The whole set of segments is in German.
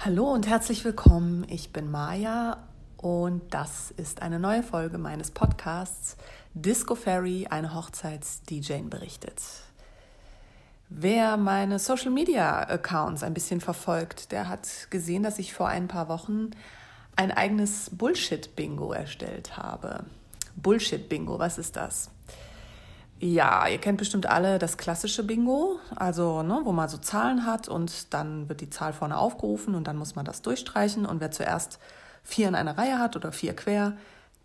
Hallo und herzlich willkommen. Ich bin Maja und das ist eine neue Folge meines Podcasts Disco Fairy, eine Hochzeits-DJ berichtet. Wer meine Social Media Accounts ein bisschen verfolgt, der hat gesehen, dass ich vor ein paar Wochen ein eigenes Bullshit-Bingo erstellt habe. Bullshit-Bingo, was ist das? Ja, ihr kennt bestimmt alle das klassische Bingo, also ne, wo man so Zahlen hat und dann wird die Zahl vorne aufgerufen und dann muss man das durchstreichen und wer zuerst vier in einer Reihe hat oder vier quer,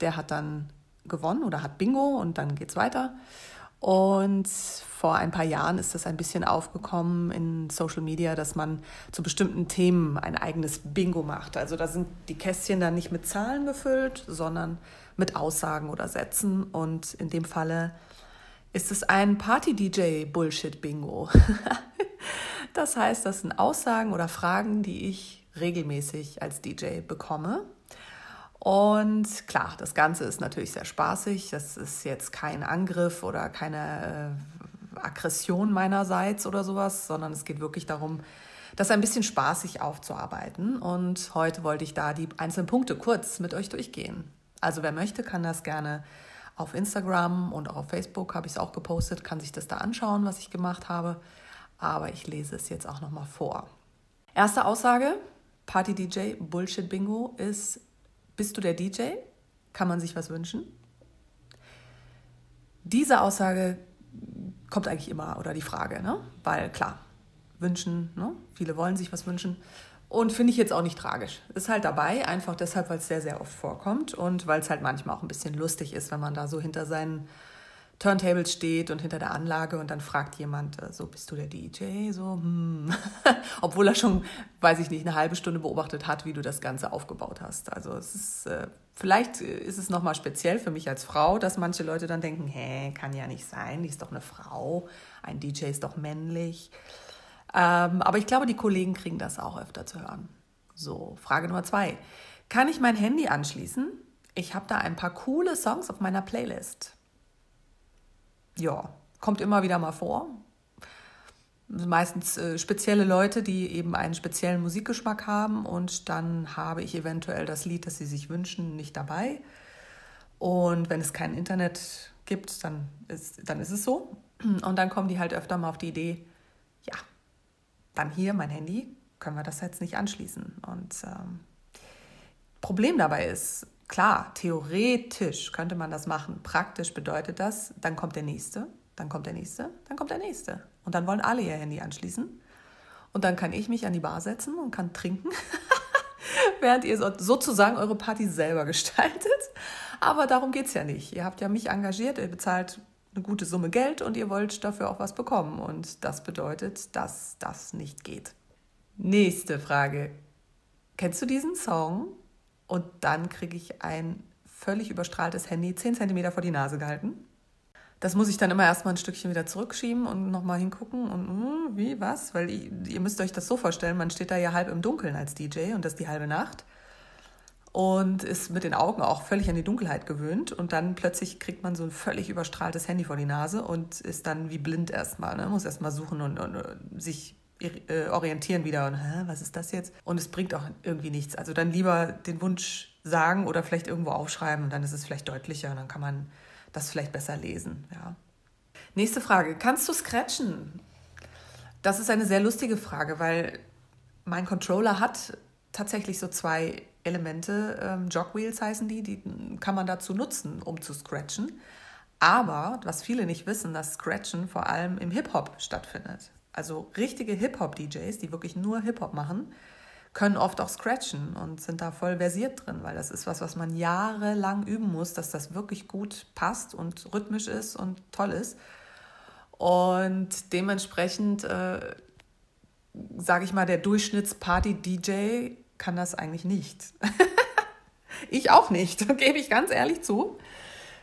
der hat dann gewonnen oder hat Bingo und dann geht's weiter. Und vor ein paar Jahren ist das ein bisschen aufgekommen in Social Media, dass man zu bestimmten Themen ein eigenes Bingo macht. Also da sind die Kästchen dann nicht mit Zahlen gefüllt, sondern mit Aussagen oder Sätzen. Und in dem Falle ist es ein Party-DJ-Bullshit-Bingo. das heißt, das sind Aussagen oder Fragen, die ich regelmäßig als DJ bekomme. Und klar, das Ganze ist natürlich sehr spaßig. Das ist jetzt kein Angriff oder keine äh, Aggression meinerseits oder sowas, sondern es geht wirklich darum, das ein bisschen spaßig aufzuarbeiten. Und heute wollte ich da die einzelnen Punkte kurz mit euch durchgehen. Also wer möchte, kann das gerne auf Instagram und auch auf Facebook habe ich es auch gepostet, kann sich das da anschauen, was ich gemacht habe. Aber ich lese es jetzt auch nochmal vor. Erste Aussage, Party DJ Bullshit Bingo ist, bist du der DJ? Kann man sich was wünschen? Diese Aussage kommt eigentlich immer, oder die Frage, ne? weil klar, wünschen, ne? viele wollen sich was wünschen. Und finde ich jetzt auch nicht tragisch. Ist halt dabei, einfach deshalb, weil es sehr, sehr oft vorkommt und weil es halt manchmal auch ein bisschen lustig ist, wenn man da so hinter seinen Turntables steht und hinter der Anlage und dann fragt jemand, äh, so bist du der DJ? So, hm. Obwohl er schon, weiß ich nicht, eine halbe Stunde beobachtet hat, wie du das Ganze aufgebaut hast. Also es ist, äh, vielleicht ist es nochmal speziell für mich als Frau, dass manche Leute dann denken, hä, kann ja nicht sein, die ist doch eine Frau, ein DJ ist doch männlich. Ähm, aber ich glaube, die Kollegen kriegen das auch öfter zu hören. So, Frage Nummer zwei. Kann ich mein Handy anschließen? Ich habe da ein paar coole Songs auf meiner Playlist. Ja, kommt immer wieder mal vor. Meistens äh, spezielle Leute, die eben einen speziellen Musikgeschmack haben und dann habe ich eventuell das Lied, das sie sich wünschen, nicht dabei. Und wenn es kein Internet gibt, dann ist, dann ist es so. Und dann kommen die halt öfter mal auf die Idee, ja, dann hier mein Handy, können wir das jetzt nicht anschließen. Und ähm, Problem dabei ist, klar, theoretisch könnte man das machen. Praktisch bedeutet das, dann kommt der nächste, dann kommt der nächste, dann kommt der nächste. Und dann wollen alle ihr Handy anschließen. Und dann kann ich mich an die Bar setzen und kann trinken, während ihr sozusagen eure Party selber gestaltet. Aber darum geht es ja nicht. Ihr habt ja mich engagiert, ihr bezahlt eine gute Summe Geld und ihr wollt dafür auch was bekommen. Und das bedeutet, dass das nicht geht. Nächste Frage. Kennst du diesen Song? Und dann kriege ich ein völlig überstrahltes Handy 10 cm vor die Nase gehalten. Das muss ich dann immer erstmal ein Stückchen wieder zurückschieben und nochmal hingucken und uh, wie, was? Weil ihr, ihr müsst euch das so vorstellen, man steht da ja halb im Dunkeln als DJ und das ist die halbe Nacht und ist mit den Augen auch völlig an die Dunkelheit gewöhnt. Und dann plötzlich kriegt man so ein völlig überstrahltes Handy vor die Nase und ist dann wie blind erstmal. Ne? Muss erstmal suchen und, und, und sich äh, orientieren wieder. Und hä, was ist das jetzt? Und es bringt auch irgendwie nichts. Also dann lieber den Wunsch sagen oder vielleicht irgendwo aufschreiben. Dann ist es vielleicht deutlicher und dann kann man das vielleicht besser lesen. Ja. Nächste Frage. Kannst du scratchen? Das ist eine sehr lustige Frage, weil mein Controller hat tatsächlich so zwei Elemente, ähm, Jogwheels heißen die, die kann man dazu nutzen, um zu scratchen. Aber, was viele nicht wissen, dass Scratchen vor allem im Hip-Hop stattfindet. Also richtige Hip-Hop-DJs, die wirklich nur Hip-Hop machen, können oft auch scratchen und sind da voll versiert drin, weil das ist was, was man jahrelang üben muss, dass das wirklich gut passt und rhythmisch ist und toll ist. Und dementsprechend, äh, sage ich mal, der Durchschnittsparty-DJ kann das eigentlich nicht. ich auch nicht, gebe ich ganz ehrlich zu.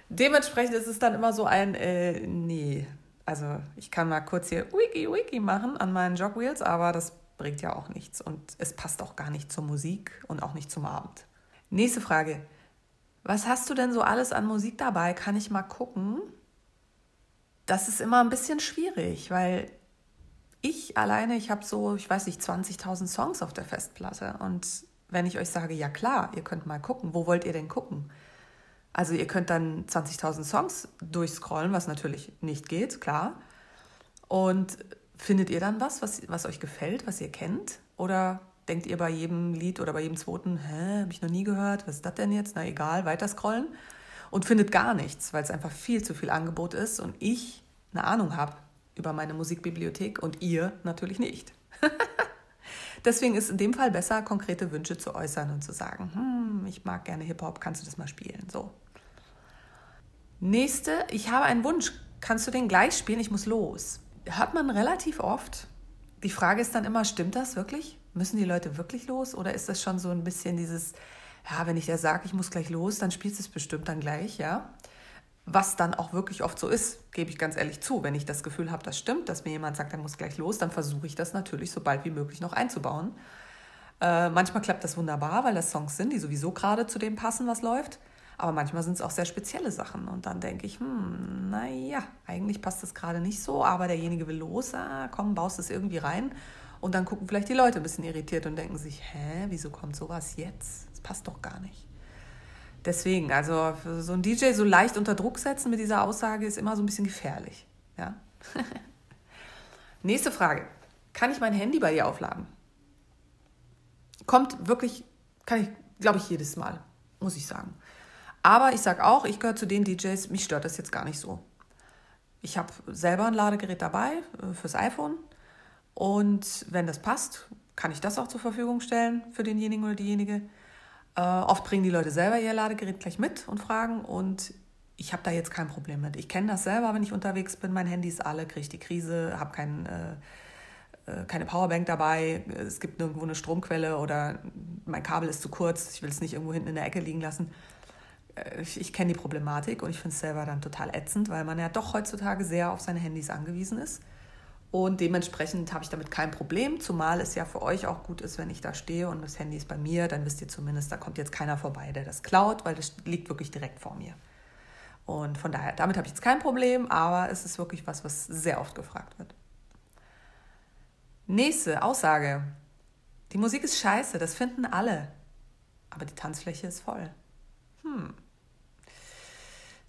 Dementsprechend ist es dann immer so ein, äh, nee, also ich kann mal kurz hier Wiki Wiki machen an meinen Jogwheels, aber das bringt ja auch nichts und es passt auch gar nicht zur Musik und auch nicht zum Abend. Nächste Frage. Was hast du denn so alles an Musik dabei? Kann ich mal gucken? Das ist immer ein bisschen schwierig, weil Ich alleine, ich habe so, ich weiß nicht, 20.000 Songs auf der Festplatte. Und wenn ich euch sage, ja klar, ihr könnt mal gucken, wo wollt ihr denn gucken? Also ihr könnt dann 20.000 Songs durchscrollen, was natürlich nicht geht, klar. Und findet ihr dann was, was, was euch gefällt, was ihr kennt? Oder denkt ihr bei jedem Lied oder bei jedem zweiten, hä, habe ich noch nie gehört, was ist das denn jetzt? Na egal, weiter scrollen. Und findet gar nichts, weil es einfach viel zu viel Angebot ist und ich eine Ahnung habe, über meine Musikbibliothek und ihr natürlich nicht. Deswegen ist in dem Fall besser, konkrete Wünsche zu äußern und zu sagen, hm, ich mag gerne Hip-Hop, kannst du das mal spielen? So. Nächste, ich habe einen Wunsch, kannst du den gleich spielen? Ich muss los. Hört man relativ oft. Die Frage ist dann immer, stimmt das wirklich? Müssen die Leute wirklich los? Oder ist das schon so ein bisschen dieses, ja, wenn ich dir sage, ich muss gleich los, dann spielst du es bestimmt dann gleich, ja? Was dann auch wirklich oft so ist, gebe ich ganz ehrlich zu. Wenn ich das Gefühl habe, das stimmt, dass mir jemand sagt, er muss gleich los, dann versuche ich das natürlich so bald wie möglich noch einzubauen. Äh, manchmal klappt das wunderbar, weil das Songs sind, die sowieso gerade zu dem passen, was läuft. Aber manchmal sind es auch sehr spezielle Sachen. Und dann denke ich, hm, naja, eigentlich passt das gerade nicht so, aber derjenige will los, ah, komm, baust es irgendwie rein. Und dann gucken vielleicht die Leute ein bisschen irritiert und denken sich, hä, wieso kommt sowas jetzt? Das passt doch gar nicht. Deswegen, also so ein DJ so leicht unter Druck setzen mit dieser Aussage ist immer so ein bisschen gefährlich. Ja? Nächste Frage. Kann ich mein Handy bei dir aufladen? Kommt wirklich, kann ich, glaube ich, jedes Mal, muss ich sagen. Aber ich sage auch, ich gehöre zu den DJs, mich stört das jetzt gar nicht so. Ich habe selber ein Ladegerät dabei äh, fürs iPhone und wenn das passt, kann ich das auch zur Verfügung stellen für denjenigen oder diejenige. Äh, oft bringen die Leute selber ihr Ladegerät gleich mit und fragen und ich habe da jetzt kein Problem mit. Ich kenne das selber, wenn ich unterwegs bin. Mein Handy ist alle, kriege ich die Krise, habe kein, äh, äh, keine Powerbank dabei. Es gibt nirgendwo eine Stromquelle oder mein Kabel ist zu kurz. Ich will es nicht irgendwo hinten in der Ecke liegen lassen. Äh, ich, ich kenne die Problematik und ich finde es selber dann total ätzend, weil man ja doch heutzutage sehr auf seine Handys angewiesen ist. Und dementsprechend habe ich damit kein Problem, zumal es ja für euch auch gut ist, wenn ich da stehe und das Handy ist bei mir, dann wisst ihr zumindest, da kommt jetzt keiner vorbei, der das klaut, weil das liegt wirklich direkt vor mir. Und von daher, damit habe ich jetzt kein Problem, aber es ist wirklich was, was sehr oft gefragt wird. Nächste Aussage. Die Musik ist scheiße, das finden alle. Aber die Tanzfläche ist voll. Hm.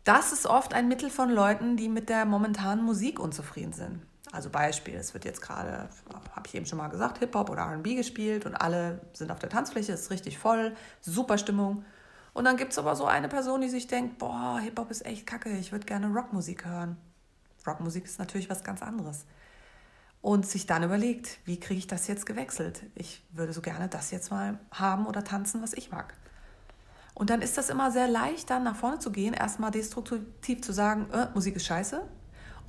Das ist oft ein Mittel von Leuten, die mit der momentanen Musik unzufrieden sind. Also Beispiel, es wird jetzt gerade, habe ich eben schon mal gesagt, Hip-Hop oder RB gespielt und alle sind auf der Tanzfläche, ist richtig voll, super Stimmung. Und dann gibt es aber so eine Person, die sich denkt, boah, Hip-Hop ist echt kacke, ich würde gerne Rockmusik hören. Rockmusik ist natürlich was ganz anderes. Und sich dann überlegt, wie kriege ich das jetzt gewechselt? Ich würde so gerne das jetzt mal haben oder tanzen, was ich mag. Und dann ist das immer sehr leicht, dann nach vorne zu gehen, erstmal destruktiv zu sagen, äh, Musik ist scheiße,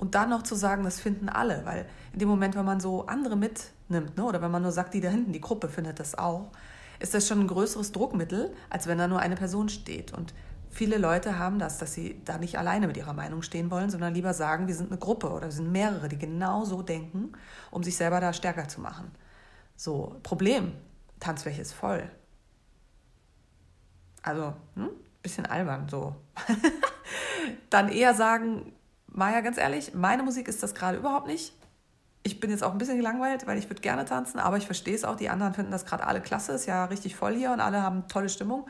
und dann noch zu sagen, das finden alle, weil in dem Moment, wenn man so andere mitnimmt, ne, oder wenn man nur sagt, die da hinten, die Gruppe findet das auch, ist das schon ein größeres Druckmittel, als wenn da nur eine Person steht. Und viele Leute haben das, dass sie da nicht alleine mit ihrer Meinung stehen wollen, sondern lieber sagen, wir sind eine Gruppe oder wir sind mehrere, die genau so denken, um sich selber da stärker zu machen. So, Problem, Tanzfläche ist voll. Also, hm, bisschen albern so. Dann eher sagen, Maja, ganz ehrlich, meine Musik ist das gerade überhaupt nicht. Ich bin jetzt auch ein bisschen gelangweilt, weil ich würde gerne tanzen, aber ich verstehe es auch. Die anderen finden das gerade alle klasse, ist ja richtig voll hier und alle haben tolle Stimmung.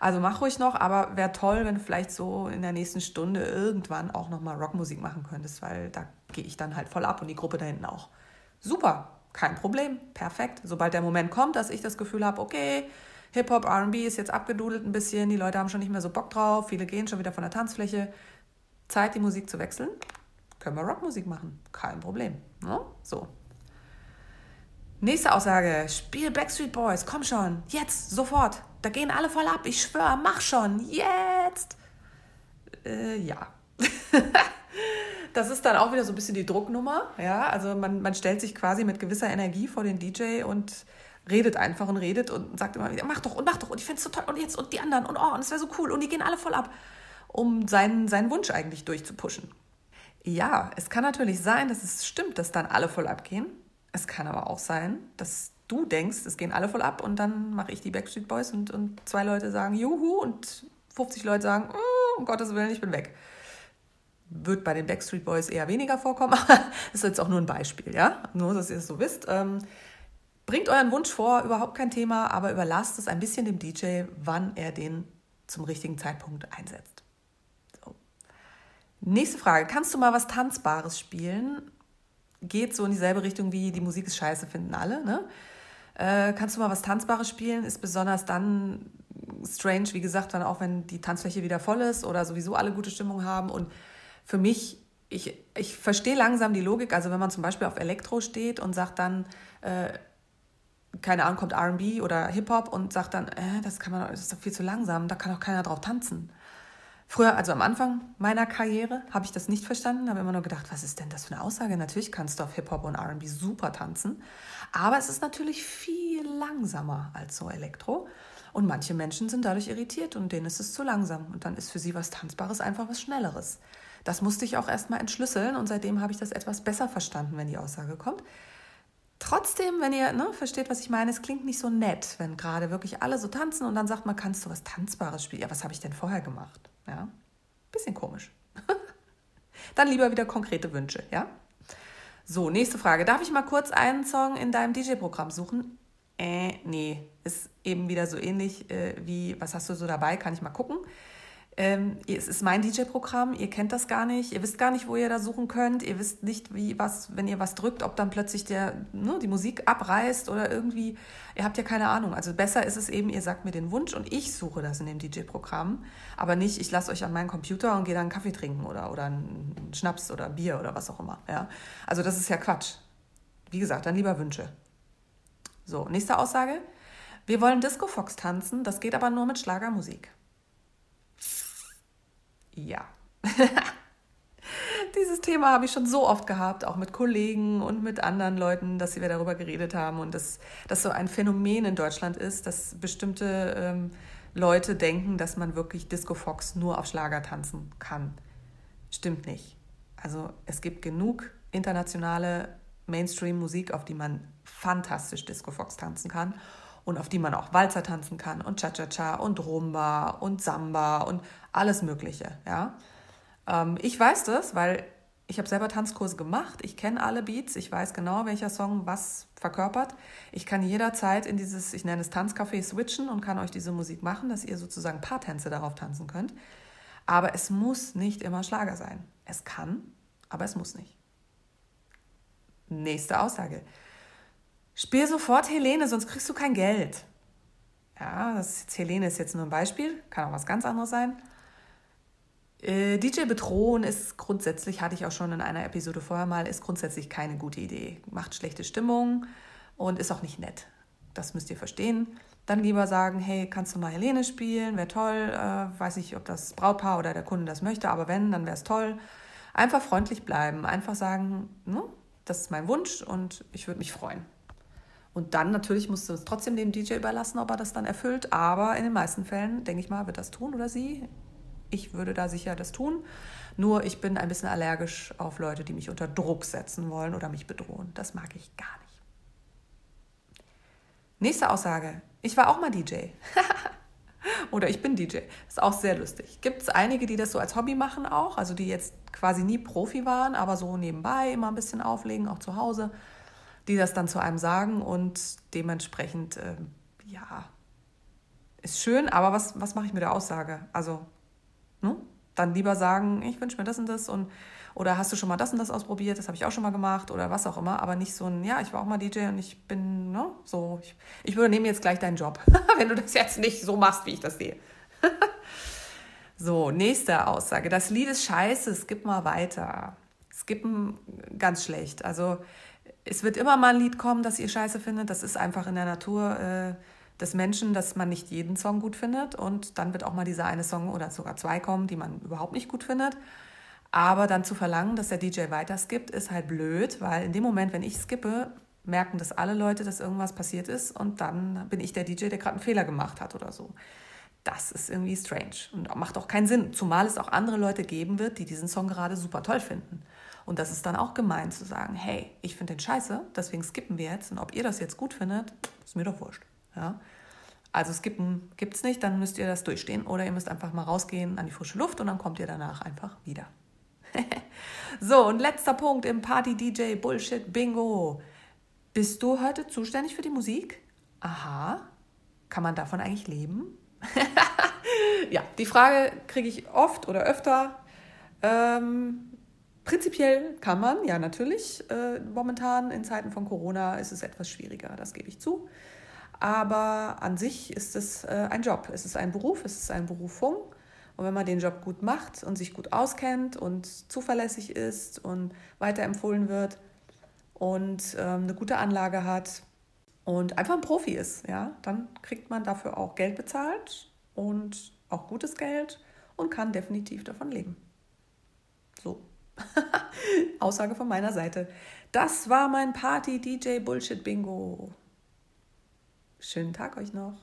Also mach ruhig noch, aber wäre toll, wenn du vielleicht so in der nächsten Stunde irgendwann auch nochmal Rockmusik machen könntest, weil da gehe ich dann halt voll ab und die Gruppe da hinten auch. Super, kein Problem, perfekt. Sobald der Moment kommt, dass ich das Gefühl habe, okay, Hip-Hop, RB ist jetzt abgedudelt ein bisschen, die Leute haben schon nicht mehr so Bock drauf, viele gehen schon wieder von der Tanzfläche, Zeit, die Musik zu wechseln, können wir Rockmusik machen. Kein Problem. Ne? So. Nächste Aussage. Spiel Backstreet Boys. Komm schon. Jetzt. Sofort. Da gehen alle voll ab. Ich schwöre. Mach schon. Jetzt. Äh, ja. das ist dann auch wieder so ein bisschen die Drucknummer. Ja, also man, man stellt sich quasi mit gewisser Energie vor den DJ und redet einfach und redet und sagt immer wieder, mach doch und mach doch und ich finde es so toll und jetzt und die anderen und oh, und es wäre so cool und die gehen alle voll ab um seinen, seinen Wunsch eigentlich durchzupuschen. Ja, es kann natürlich sein, dass es stimmt, dass dann alle voll abgehen. Es kann aber auch sein, dass du denkst, es gehen alle voll ab und dann mache ich die Backstreet Boys und, und zwei Leute sagen Juhu und 50 Leute sagen, oh, um Gottes Willen, ich bin weg. wird bei den Backstreet Boys eher weniger vorkommen, aber das ist jetzt auch nur ein Beispiel, ja? Nur, dass ihr es so wisst. Ähm, bringt euren Wunsch vor, überhaupt kein Thema, aber überlasst es ein bisschen dem DJ, wann er den zum richtigen Zeitpunkt einsetzt. Nächste Frage. Kannst du mal was Tanzbares spielen? Geht so in dieselbe Richtung wie die Musik ist scheiße, finden alle, ne? Äh, kannst du mal was Tanzbares spielen? Ist besonders dann strange, wie gesagt, dann auch wenn die Tanzfläche wieder voll ist oder sowieso alle gute Stimmung haben. Und für mich, ich, ich verstehe langsam die Logik. Also wenn man zum Beispiel auf Elektro steht und sagt dann, äh, keine Ahnung, kommt RB oder Hip-Hop und sagt dann, äh, das kann man, das ist doch viel zu langsam, da kann auch keiner drauf tanzen. Früher, also am Anfang meiner Karriere, habe ich das nicht verstanden, habe immer nur gedacht, was ist denn das für eine Aussage? Natürlich kannst du auf Hip-Hop und RB super tanzen, aber es ist natürlich viel langsamer als so Elektro. Und manche Menschen sind dadurch irritiert und denen ist es zu langsam. Und dann ist für sie was Tanzbares einfach was Schnelleres. Das musste ich auch erstmal entschlüsseln und seitdem habe ich das etwas besser verstanden, wenn die Aussage kommt. Trotzdem, wenn ihr ne, versteht, was ich meine, es klingt nicht so nett, wenn gerade wirklich alle so tanzen und dann sagt man, kannst du was Tanzbares spielen? Ja, was habe ich denn vorher gemacht? Ja, bisschen komisch. dann lieber wieder konkrete Wünsche, ja? So, nächste Frage. Darf ich mal kurz einen Song in deinem DJ-Programm suchen? Äh, nee, ist eben wieder so ähnlich äh, wie, was hast du so dabei? Kann ich mal gucken. Ähm, es ist mein DJ-Programm, ihr kennt das gar nicht, ihr wisst gar nicht, wo ihr da suchen könnt, ihr wisst nicht, wie was, wenn ihr was drückt, ob dann plötzlich der, ne, die Musik abreißt oder irgendwie, ihr habt ja keine Ahnung. Also besser ist es eben, ihr sagt mir den Wunsch und ich suche das in dem DJ-Programm, aber nicht, ich lasse euch an meinen Computer und gehe dann einen Kaffee trinken oder, oder einen Schnaps oder Bier oder was auch immer. Ja? Also das ist ja Quatsch. Wie gesagt, dann lieber Wünsche. So, nächste Aussage. Wir wollen Disco Fox tanzen, das geht aber nur mit Schlagermusik. Ja. Dieses Thema habe ich schon so oft gehabt, auch mit Kollegen und mit anderen Leuten, dass wir darüber geredet haben und dass das so ein Phänomen in Deutschland ist, dass bestimmte ähm, Leute denken, dass man wirklich Disco Fox nur auf Schlager tanzen kann. Stimmt nicht. Also es gibt genug internationale Mainstream-Musik, auf die man fantastisch Disco Fox tanzen kann und auf die man auch Walzer tanzen kann und Cha-Cha-Cha und Rumba und Samba und alles Mögliche. Ja? Ähm, ich weiß das, weil ich habe selber Tanzkurse gemacht. Ich kenne alle Beats. Ich weiß genau, welcher Song was verkörpert. Ich kann jederzeit in dieses, ich nenne es Tanzcafé, switchen und kann euch diese Musik machen, dass ihr sozusagen Paartänze darauf tanzen könnt. Aber es muss nicht immer Schlager sein. Es kann, aber es muss nicht. Nächste Aussage. Spiel sofort Helene, sonst kriegst du kein Geld. Ja, das ist jetzt, Helene ist jetzt nur ein Beispiel, kann auch was ganz anderes sein. Äh, DJ bedrohen ist grundsätzlich, hatte ich auch schon in einer Episode vorher mal, ist grundsätzlich keine gute Idee. Macht schlechte Stimmung und ist auch nicht nett. Das müsst ihr verstehen. Dann lieber sagen, hey, kannst du mal Helene spielen? Wäre toll. Äh, weiß nicht, ob das Brautpaar oder der Kunde das möchte, aber wenn, dann wäre es toll. Einfach freundlich bleiben. Einfach sagen, ne, das ist mein Wunsch und ich würde mich freuen. Und dann natürlich musst du es trotzdem dem DJ überlassen, ob er das dann erfüllt. Aber in den meisten Fällen, denke ich mal, wird das tun oder sie. Ich würde da sicher das tun. Nur ich bin ein bisschen allergisch auf Leute, die mich unter Druck setzen wollen oder mich bedrohen. Das mag ich gar nicht. Nächste Aussage. Ich war auch mal DJ. oder ich bin DJ. Ist auch sehr lustig. Gibt es einige, die das so als Hobby machen auch, also die jetzt quasi nie Profi waren, aber so nebenbei immer ein bisschen auflegen, auch zu Hause die das dann zu einem sagen und dementsprechend, äh, ja, ist schön, aber was, was mache ich mit der Aussage? Also, ne? dann lieber sagen, ich wünsche mir das und das und oder hast du schon mal das und das ausprobiert, das habe ich auch schon mal gemacht oder was auch immer, aber nicht so ein, ja, ich war auch mal DJ und ich bin, ne, so, ich, ich übernehme jetzt gleich deinen Job, wenn du das jetzt nicht so machst, wie ich das sehe. so, nächste Aussage. Das Lied ist scheiße, skip mal weiter. Skippen ganz schlecht. Also es wird immer mal ein Lied kommen, das ihr scheiße findet. Das ist einfach in der Natur äh, des Menschen, dass man nicht jeden Song gut findet. Und dann wird auch mal dieser eine Song oder sogar zwei kommen, die man überhaupt nicht gut findet. Aber dann zu verlangen, dass der DJ weiter skippt, ist halt blöd, weil in dem Moment, wenn ich skippe, merken das alle Leute, dass irgendwas passiert ist und dann bin ich der DJ, der gerade einen Fehler gemacht hat oder so. Das ist irgendwie strange und macht auch keinen Sinn, zumal es auch andere Leute geben wird, die diesen Song gerade super toll finden. Und das ist dann auch gemein zu sagen, hey, ich finde den scheiße, deswegen skippen wir jetzt. Und ob ihr das jetzt gut findet, ist mir doch wurscht. Ja? Also skippen gibt es nicht, dann müsst ihr das durchstehen. Oder ihr müsst einfach mal rausgehen an die frische Luft und dann kommt ihr danach einfach wieder. So, und letzter Punkt im Party-DJ Bullshit Bingo. Bist du heute zuständig für die Musik? Aha. Kann man davon eigentlich leben? ja, die Frage kriege ich oft oder öfter. Ähm, prinzipiell kann man, ja natürlich. Äh, momentan in Zeiten von Corona ist es etwas schwieriger, das gebe ich zu. Aber an sich ist es äh, ein Job, es ist ein Beruf, es ist eine Berufung. Und wenn man den Job gut macht und sich gut auskennt und zuverlässig ist und weiterempfohlen wird und ähm, eine gute Anlage hat und einfach ein Profi ist, ja, dann kriegt man dafür auch Geld bezahlt und auch gutes Geld und kann definitiv davon leben. So. Aussage von meiner Seite. Das war mein Party-DJ-Bullshit-Bingo. Schönen Tag euch noch.